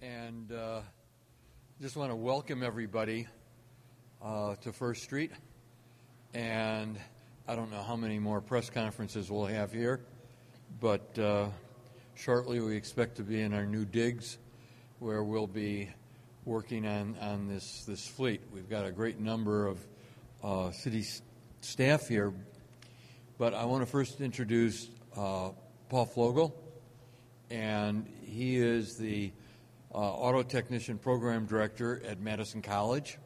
and uh, just want to welcome everybody uh, to First Street. And I don't know how many more press conferences we'll have here, but uh, shortly we expect to be in our new digs where we'll be working on, on this, this fleet. We've got a great number of uh, city s- staff here, but I want to first introduce uh, Paul Flogel, and he is the uh, auto technician program director at Madison College,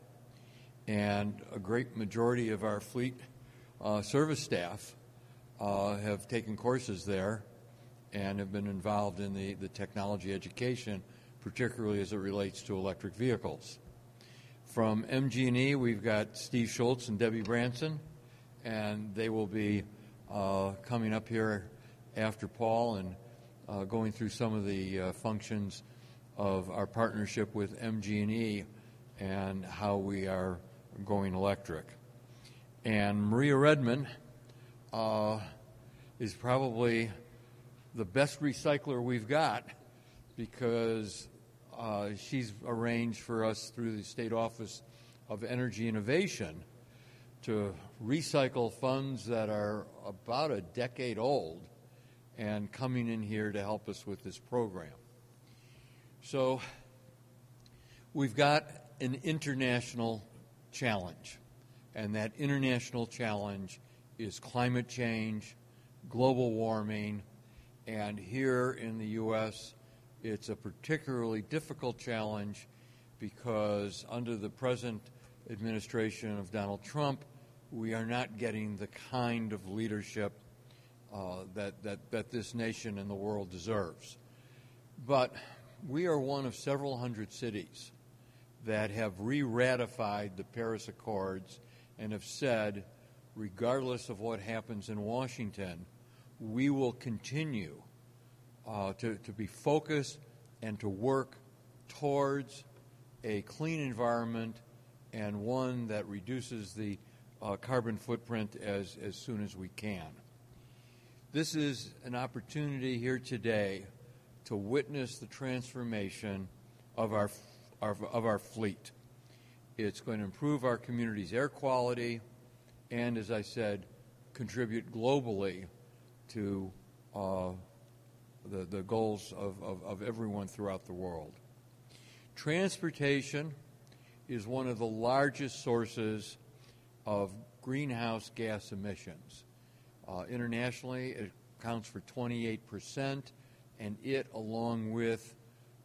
and a great majority of our fleet uh, service staff uh, have taken courses there and have been involved in the, the technology education, particularly as it relates to electric vehicles. From MG&E, we've got Steve Schultz and Debbie Branson, and they will be uh, coming up here after Paul and uh, going through some of the uh, functions of our partnership with MG&E and how we are going electric. And Maria Redmond uh, is probably the best recycler we've got because uh, she's arranged for us through the State Office of Energy Innovation to recycle funds that are about a decade old and coming in here to help us with this program. So we've got an international challenge, and that international challenge is climate change, global warming, and here in the U.S., it's a particularly difficult challenge because under the present administration of Donald Trump, we are not getting the kind of leadership uh, that, that, that this nation and the world deserves. But we are one of several hundred cities that have re ratified the Paris Accords and have said, regardless of what happens in Washington, we will continue uh, to, to be focused and to work towards a clean environment and one that reduces the uh, carbon footprint as, as soon as we can. This is an opportunity here today to witness the transformation of our, our, of our fleet. It's going to improve our community's air quality and, as I said, contribute globally to uh, the, the goals of, of, of everyone throughout the world. Transportation is one of the largest sources of greenhouse gas emissions. Uh, internationally, it accounts for 28 percent and it, along with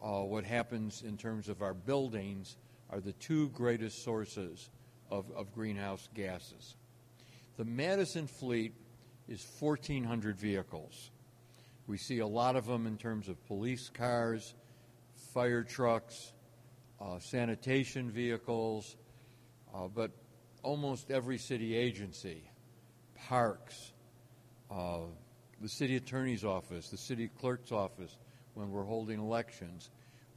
uh, what happens in terms of our buildings, are the two greatest sources of, of greenhouse gases. The Madison fleet is 1,400 vehicles. We see a lot of them in terms of police cars, fire trucks, uh, sanitation vehicles, uh, but almost every city agency, parks, uh, the city attorney's office, the city clerk's office, when we're holding elections,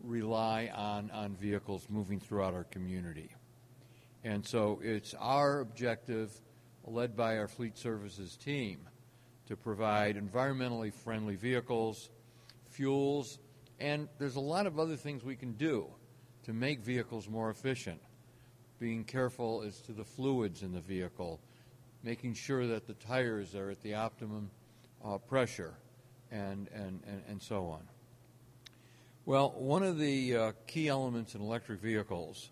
rely on, on vehicles moving throughout our community. And so it's our objective, led by our fleet services team, to provide environmentally friendly vehicles, fuels, and there's a lot of other things we can do to make vehicles more efficient. Being careful as to the fluids in the vehicle, making sure that the tires are at the optimum uh, pressure, and, and, and, and, so on. Well, one of the uh, key elements in electric vehicles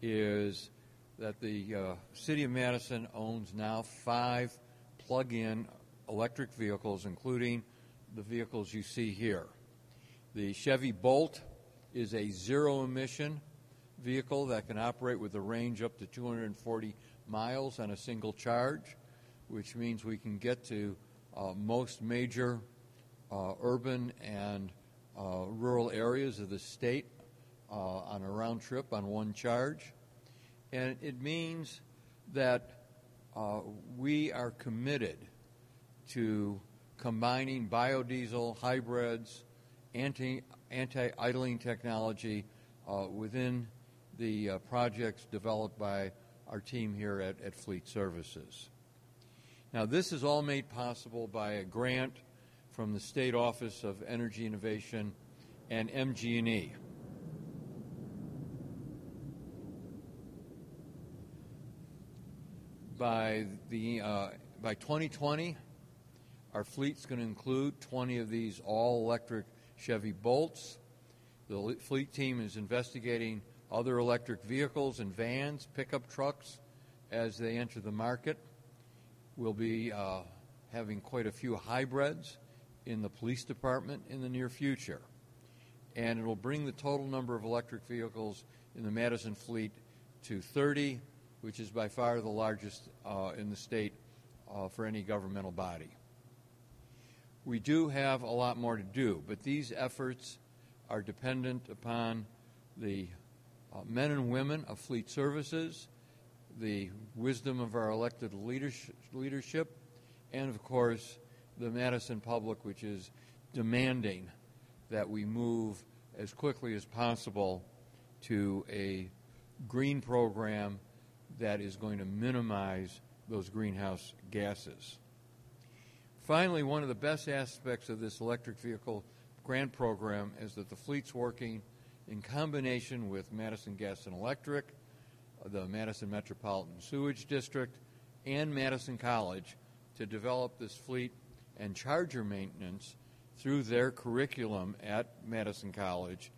is that the uh, City of Madison owns now five plug in electric vehicles, including the vehicles you see here. The Chevy Bolt is a zero emission vehicle that can operate with a range up to 240 miles on a single charge, which means we can get to most major uh, urban and uh, rural areas of the state uh, on a round trip on one charge. And it means that uh, we are committed to combining biodiesel, hybrids, anti, anti-idling technology uh, within the projects developed by our team here at, at Fleet Services. Now, this is all made possible by a grant from the State Office of Energy Innovation and MG&E. By the uh, by 2020, our fleet's going to include 20 of these all-electric Chevy Bolts. The fleet team is investigating other electric vehicles and vans, pickup trucks, as they enter the market. We'll be uh, having quite a few hybrids in the police department in the near future. And it will bring the total number of electric vehicles in the Madison fleet to 30, which is by far the largest uh, in the state uh, for any governmental body. We do have a lot more to do, but these efforts are dependent upon the uh, men and women of fleet services, the wisdom of our elected leadership, and of course, the Madison public, which is demanding that we move as quickly as possible to a green program that is going to minimize those greenhouse gases. Finally, one of the best aspects of this electric vehicle grant program is that the fleet's working in combination with Madison Gas and Electric, the Madison Metropolitan Sewage District, and Madison College to develop this fleet and charger maintenance through their curriculum at Madison College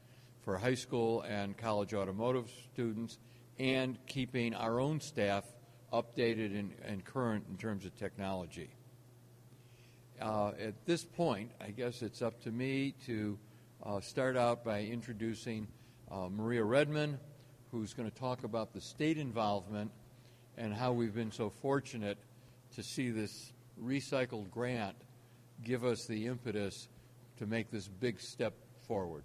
for high school and college automotive students and keeping our own staff updated and, and current in terms of technology. Uh, at this point, I guess it's up to me to uh, start out by introducing uh, Maria Redmond, who's going to talk about the state involvement and how we've been so fortunate to see this recycled grant give us the impetus to make this big step forward.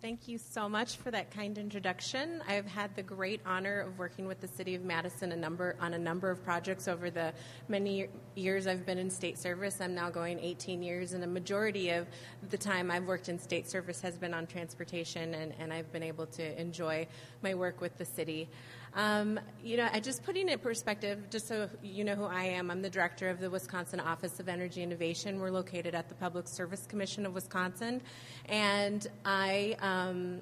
Thank you so much for that kind introduction. I've had the great honor of working with the City of Madison a number on a number of projects over the many years I've been in state service. I'm now going 18 years, and a majority of the time I've worked in state service has been on transportation, and, and I've been able to enjoy my work with the city. Um, you know, I just putting it in perspective, just so you know who I am, I'm the director of the Wisconsin Office of Energy Innovation. We're located at the Public Service Commission of Wisconsin, and I um,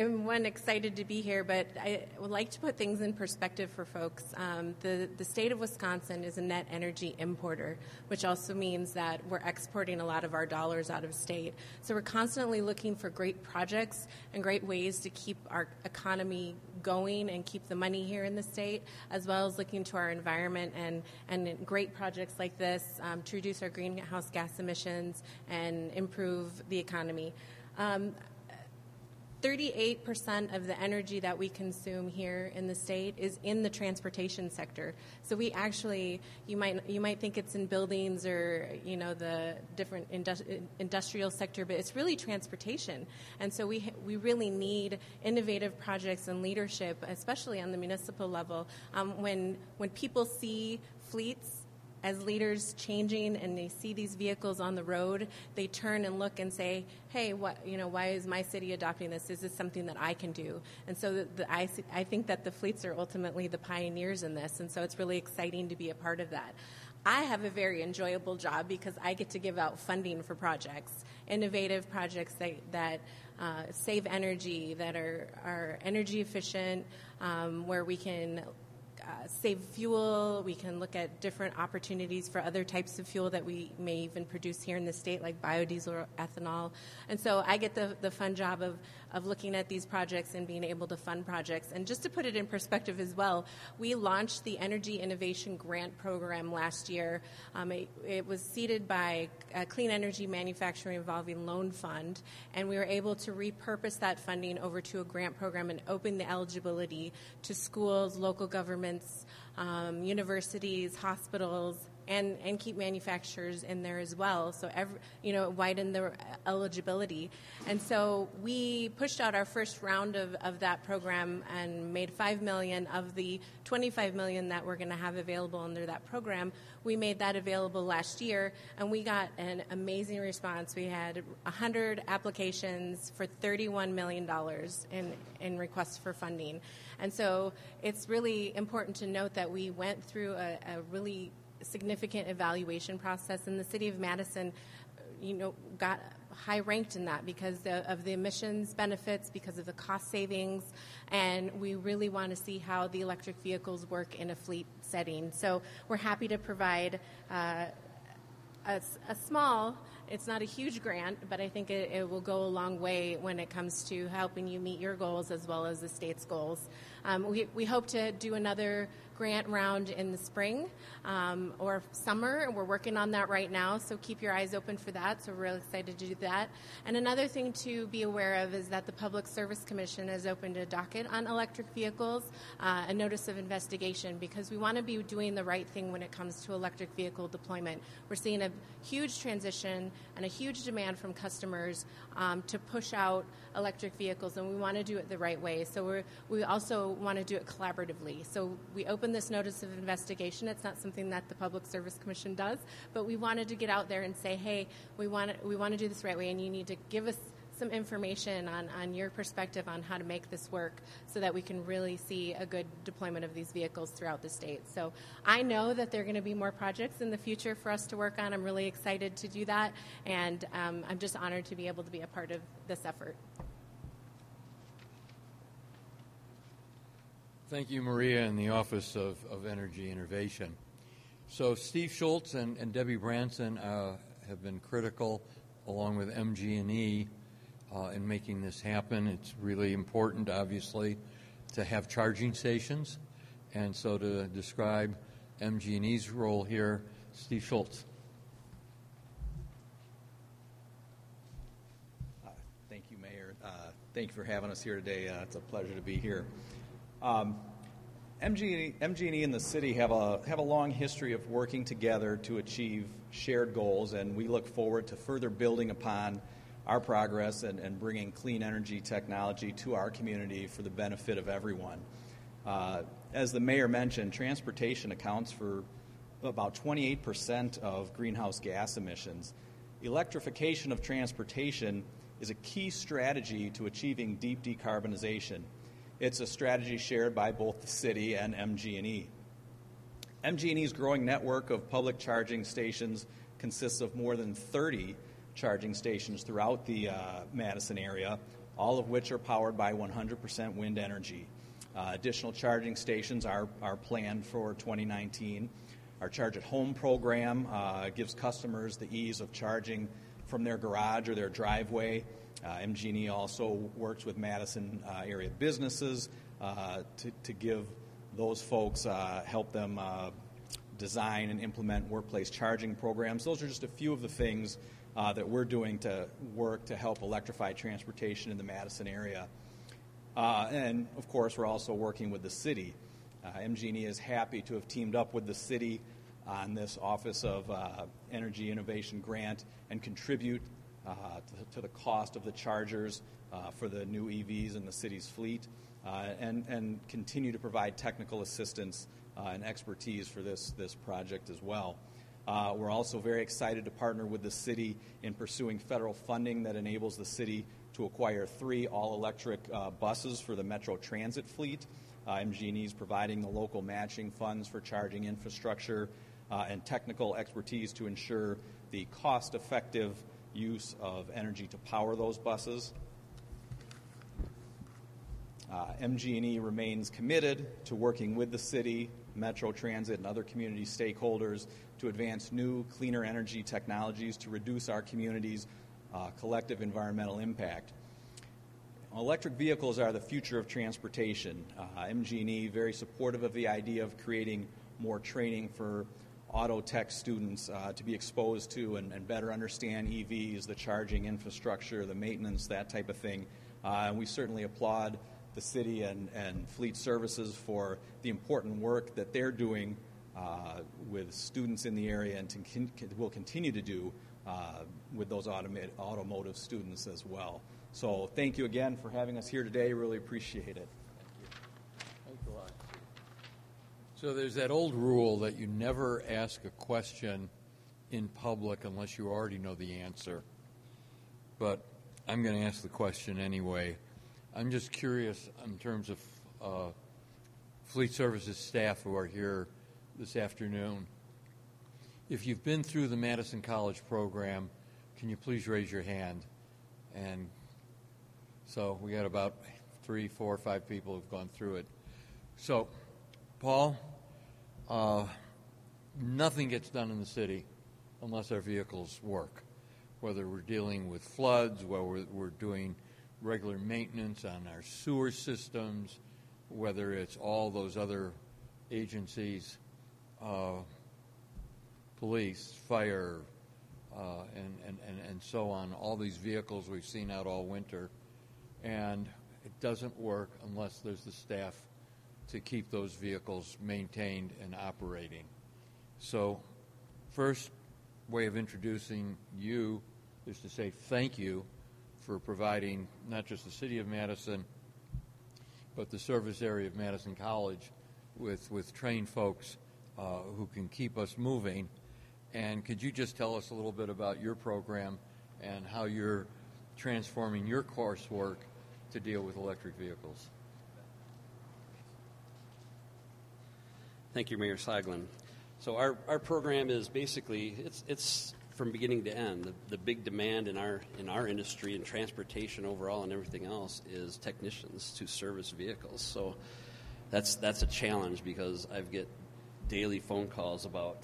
am one excited to be here, but I would like to put things in perspective for folks. Um, the the state of Wisconsin is a net energy importer, which also means that we're exporting a lot of our dollars out of state. So we're constantly looking for great projects and great ways to keep our economy going and keep the money here in the state, as well as looking to our environment and and great projects like this um, to reduce our greenhouse gas emissions and improve the economy. Um, 38% of the energy that we consume here in the state is in the transportation sector. So we actually, you might you might think it's in buildings or you know the different industri- industrial sector, but it's really transportation. And so we we really need innovative projects and leadership, especially on the municipal level. Um, when when people see fleets as leaders changing and they see these vehicles on the road, they turn and look and say, "Hey, what you know? Why is my city adopting this? Is this something that I can do?" And so, the, the, I I think that the fleets are ultimately the pioneers in this, and so it's really exciting to be a part of that. I have a very enjoyable job because I get to give out funding for projects, innovative projects that that uh, save energy, that are are energy efficient, um, where we can uh, save fuel. We can look at different opportunities for other types of fuel that we may even produce here in the state, like biodiesel or ethanol. And so I get the, the fun job of, of looking at these projects and being able to fund projects. And just to put it in perspective as well, we launched the Energy Innovation Grant Program last year. Um, it, it, was seeded by a Clean Energy Manufacturing Revolving Loan Fund, and we were able to repurpose that funding over to a grant program and open the eligibility to schools, local governments, um, universities, hospitals, and, and keep manufacturers in there as well. So, every, you know, widen the eligibility. And so we pushed out our first round of, of that program and made 5 million of the 25 million that we're going to have available under that program. We made that available last year and we got an amazing response. We had 100 applications for $31 million in, in requests for funding. And so it's really important to note that we went through a, a really significant evaluation process, and the city of Madison, you know, got high ranked in that because of the emissions benefits, because of the cost savings, and we really want to see how the electric vehicles work in a fleet setting. So we're happy to provide uh, a, a small it's not a huge grant, but I think it, it, will go a long way when it comes to helping you meet your goals as well as the state's goals. Um, we, we hope to do another grant round in the spring um, or summer. and We're working on that right now, so keep your eyes open for that. So we're really excited to do that. And another thing to be aware of is that the Public Service Commission has opened a docket on electric vehicles, uh, a notice of investigation, because we want to be doing the right thing when it comes to electric vehicle deployment. We're seeing a huge transition and a huge demand from customers um, to push out electric vehicles, and we want to do it the right way. So we we also want to do it collaboratively. So we open this notice of investigation. It's not something that the Public Service Commission does, but we wanted to get out there and say, hey, we want to, we want to do this right way, and you need to give us some information on, on your perspective on how to make this work so that we can really see a good deployment of these vehicles throughout the state. So I know that there are going to be more projects in the future for us to work on. I'm really excited to do that, and um, I'm just honored to be able to be a part of this effort. Thank you, Maria, and the Office of, of Energy Innovation. So, Steve Schultz and, and Debbie Branson uh, have been critical, along with MG&E, uh, in making this happen. It's really important, obviously, to have charging stations. And so, to describe MG&E's role here, Steve Schultz. Thank you, Mayor. Uh, thank you for having us here today. Uh, it's a pleasure to be here. Um, MG&E, MG&E and the city have a have a long history of working together to achieve shared goals, and we look forward to further building upon our progress and, and bringing clean energy technology to our community for the benefit of everyone. Uh, as the mayor mentioned, transportation accounts for about 28% of greenhouse gas emissions. Electrification of transportation is a key strategy to achieving deep decarbonization. It's a strategy shared by both the city and MG&E. MG&E's growing network of public charging stations consists of more than 30 charging stations throughout the uh, Madison area, all of which are powered by 100% wind energy. Uh, additional charging stations are, are planned for 2019. Our Charge at Home program uh, gives customers the ease of charging from their garage or their driveway. Uh, MG&E also works with Madison uh, area businesses uh, to, to give those folks, uh, help them design and implement workplace charging programs. Those are just a few of the things uh, that we're doing to work to help electrify transportation in the Madison area. Uh, and of course, we're also working with the city. Uh, MG&E is happy to have teamed up with the city on this Office of uh, Energy Innovation grant and contribute uh, to, to, the cost of the chargers uh, for the new EVs in the city's fleet, and, and continue to provide technical assistance and expertise for this, this project as well. Uh, we're also very excited to partner with the city in pursuing federal funding that enables the city to acquire three all-electric uh, buses for the Metro Transit fleet. Uh, MG&E is providing the local matching funds for charging infrastructure uh, and technical expertise to ensure the cost-effective use of energy to power those buses. Uh, MG&E remains committed to working with the city, Metro Transit, and other community stakeholders to advance new, cleaner energy technologies to reduce our community's uh, collective environmental impact. Electric vehicles are the future of transportation. Uh, MG&E very supportive of the idea of creating more training for auto tech students uh, to be exposed to and, and, better understand EVs, the charging infrastructure, the maintenance, that type of thing. Uh, and we certainly applaud the city and, and fleet services for the important work that they're doing uh, with students in the area and con- will continue to do uh, with those automotive students as well. So thank you again for having us here today. Really appreciate it. Thanks a lot. So there's that old rule that you never ask a question in public unless you already know the answer. But I'm going to ask the question anyway. I'm just curious in terms of uh, Fleet Services staff who are here this afternoon. If you've been through the Madison College program, can you please raise your hand? And so we got about three, four, five people who've gone through it. So, Paul, uh, nothing gets done in the city unless our vehicles work. Whether we're dealing with floods, whether we're, we're doing regular maintenance on our sewer systems, whether it's all those other agencies, uh, police, fire, uh, and, and, and, and so on, all these vehicles we've seen out all winter. And it doesn't work unless there's the staff to keep those vehicles maintained and operating. So, first way of introducing you is to say thank you for providing not just the city of Madison, but the service area of Madison College with, with trained folks uh, who can keep us moving. And could you just tell us a little bit about your program and how you're transforming your coursework to deal with electric vehicles? Thank you, Mayor Soglin. So our, our program is basically it's it's from beginning to end. The, the big demand in our in our industry and transportation overall and everything else is technicians to service vehicles. So that's that's a challenge because I get daily phone calls about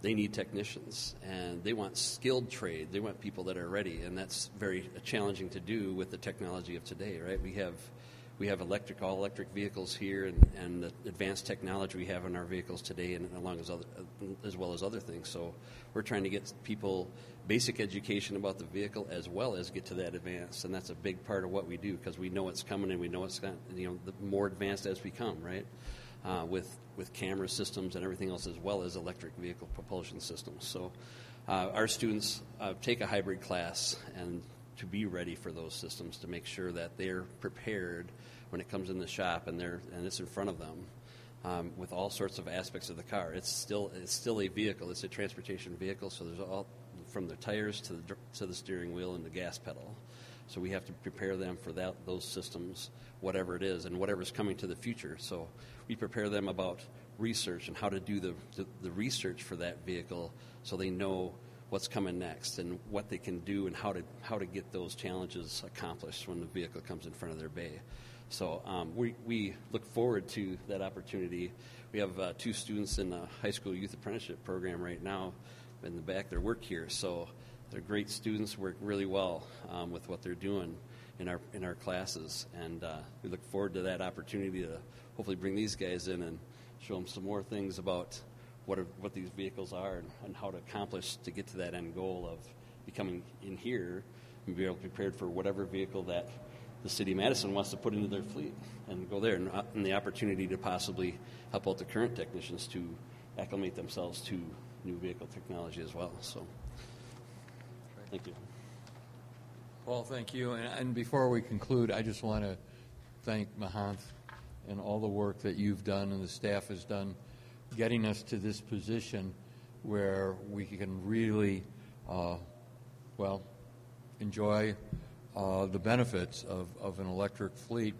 they need technicians and they want skilled trade. They want people that are ready, and that's very challenging to do with the technology of today. Right? We have we have electric all electric vehicles here and, and the advanced technology we have in our vehicles today and along as other as well as other things. So we're trying to get people basic education about the vehicle as well as get to that advanced. And that's a big part of what we do because we know it's coming and we know it's got you know the more advanced as we come right? Uh, with with camera systems and everything else as well as electric vehicle propulsion systems. So uh, our students uh, take a hybrid class and to be ready for those systems to make sure that they're prepared when it comes in the shop and they're and it's in front of them um, with all sorts of aspects of the car. It's still it's still a vehicle. It's a transportation vehicle. So there's all from the tires to the to the steering wheel and the gas pedal. So we have to prepare them for that those systems, whatever it is, and whatever's coming to the future. So we prepare them about research and how to do the, the, the research for that vehicle so they know what's coming next and what they can do and how to how to get those challenges accomplished when the vehicle comes in front of their bay. So um, we, we look forward to that opportunity. We have uh, two students in the high school youth apprenticeship program right now in the back. They work here, so they're great students. Work really well um, with what they're doing in our in our classes, and uh, we look forward to that opportunity to hopefully bring these guys in and show them some more things about what are, what these vehicles are and, and, how to accomplish to get to that end goal of becoming in here and be able to prepared for whatever vehicle that the city of Madison wants to put into their fleet and go there, and, uh, and the opportunity to possibly help out the current technicians to acclimate themselves to new vehicle technology as well. So, thank you. Paul, thank you. And, and before we conclude, I just want to thank Mahanth and all the work that you've done and the staff has done getting us to this position where we can really, uh, well, enjoy uh, the benefits of, of an electric fleet.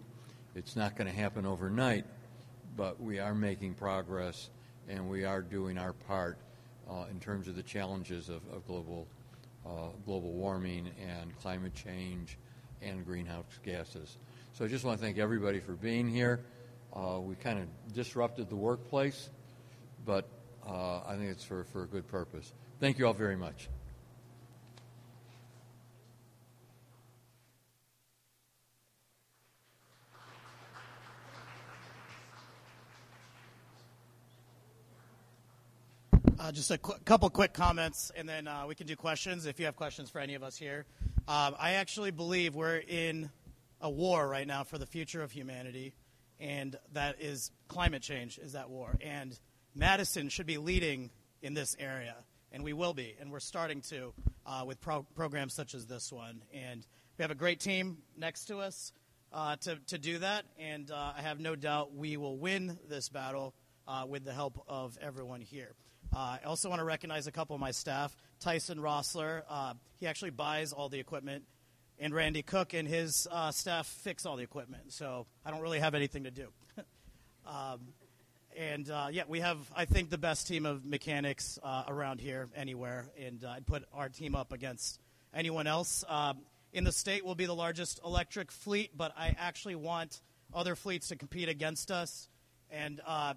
It's not going to happen overnight, but we are making progress and we are doing our part uh, in terms of the challenges of, of global, uh, global warming and climate change and greenhouse gases. So I just want to thank everybody for being here. Uh, we kind of disrupted the workplace, but uh, I think it's for, for a good purpose. Thank you all very much. Uh, just a qu- couple quick comments, and then uh, we can do questions if you have questions for any of us here. Um, I actually believe we're in a war right now for the future of humanity, and that is climate change is that war. And Madison should be leading in this area, and we will be, and we're starting to uh, with pro- programs such as this one. And we have a great team next to us uh, to, to do that, and uh, I have no doubt we will win this battle uh, with the help of everyone here. Uh, I also want to recognize a couple of my staff. Tyson Rossler, uh, he actually buys all the equipment, and Randy Cook and his staff fix all the equipment. So I don't really have anything to do. um, And uh, yeah, we have, I think, the best team of mechanics uh, around here anywhere. And uh, I'd put our team up against anyone else. Um, in the state, we'll be the largest electric fleet, but I actually want other fleets to compete against us. And uh,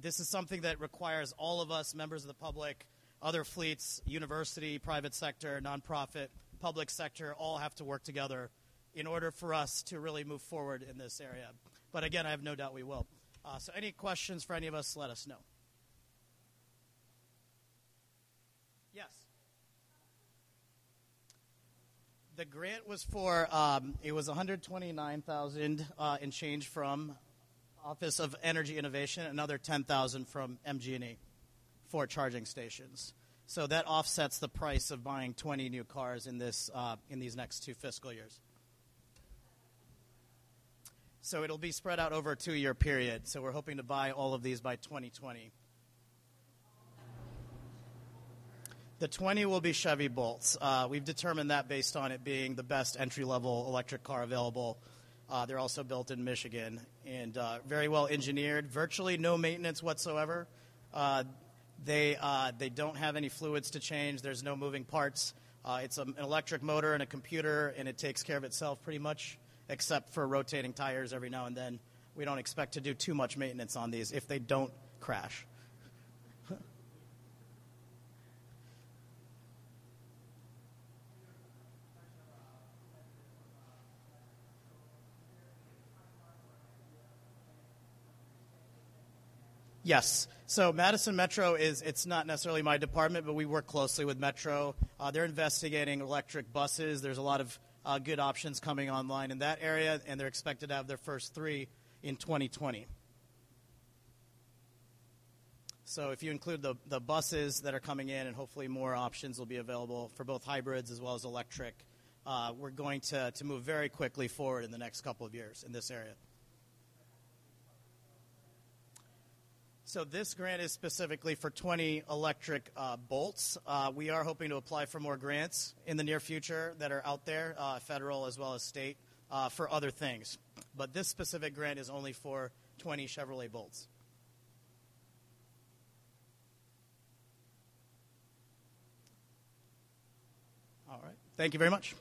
this is something that requires all of us, members of the public, other fleets, university, private sector, nonprofit, public sector, all have to work together in order for us to really move forward in this area. But again, I have no doubt we will. Uh, so, any questions for any of us, let us know. Yes. The grant was for um, it was 129,000 uh, and change from Office of Energy Innovation, another 10,000 from MG&E for charging stations. So that offsets the price of buying 20 new cars in this uh, in these next two fiscal years. So it'll be spread out over a two-year period. So we're hoping to buy all of these by 2020. The 20 will be Chevy Bolts. Uh, we've determined that based on it being the best entry-level electric car available. Uh, they're also built in Michigan and uh, very well engineered. Virtually no maintenance whatsoever. Uh, they uh, they don't have any fluids to change. There's no moving parts. Uh, it's an electric motor and a computer, and it takes care of itself pretty much except for rotating tires every now and then. We don't expect to do too much maintenance on these if they don't crash. Yes. So Madison Metro is it's not necessarily my department, but we work closely with Metro. Uh, they're investigating electric buses. There's a lot of uh, good options coming online in that area, and they're expected to have their first three in 2020. So if you include the, the buses that are coming in, and hopefully more options will be available for both hybrids as well as electric, uh, we're going to, to move very quickly forward in the next couple of years in this area. So this grant is specifically for 20 electric uh, bolts. Uh, we are hoping to apply for more grants in the near future that are out there, uh, federal as well as state, uh, for other things. But this specific grant is only for 20 Chevrolet bolts. All right. Thank you very much.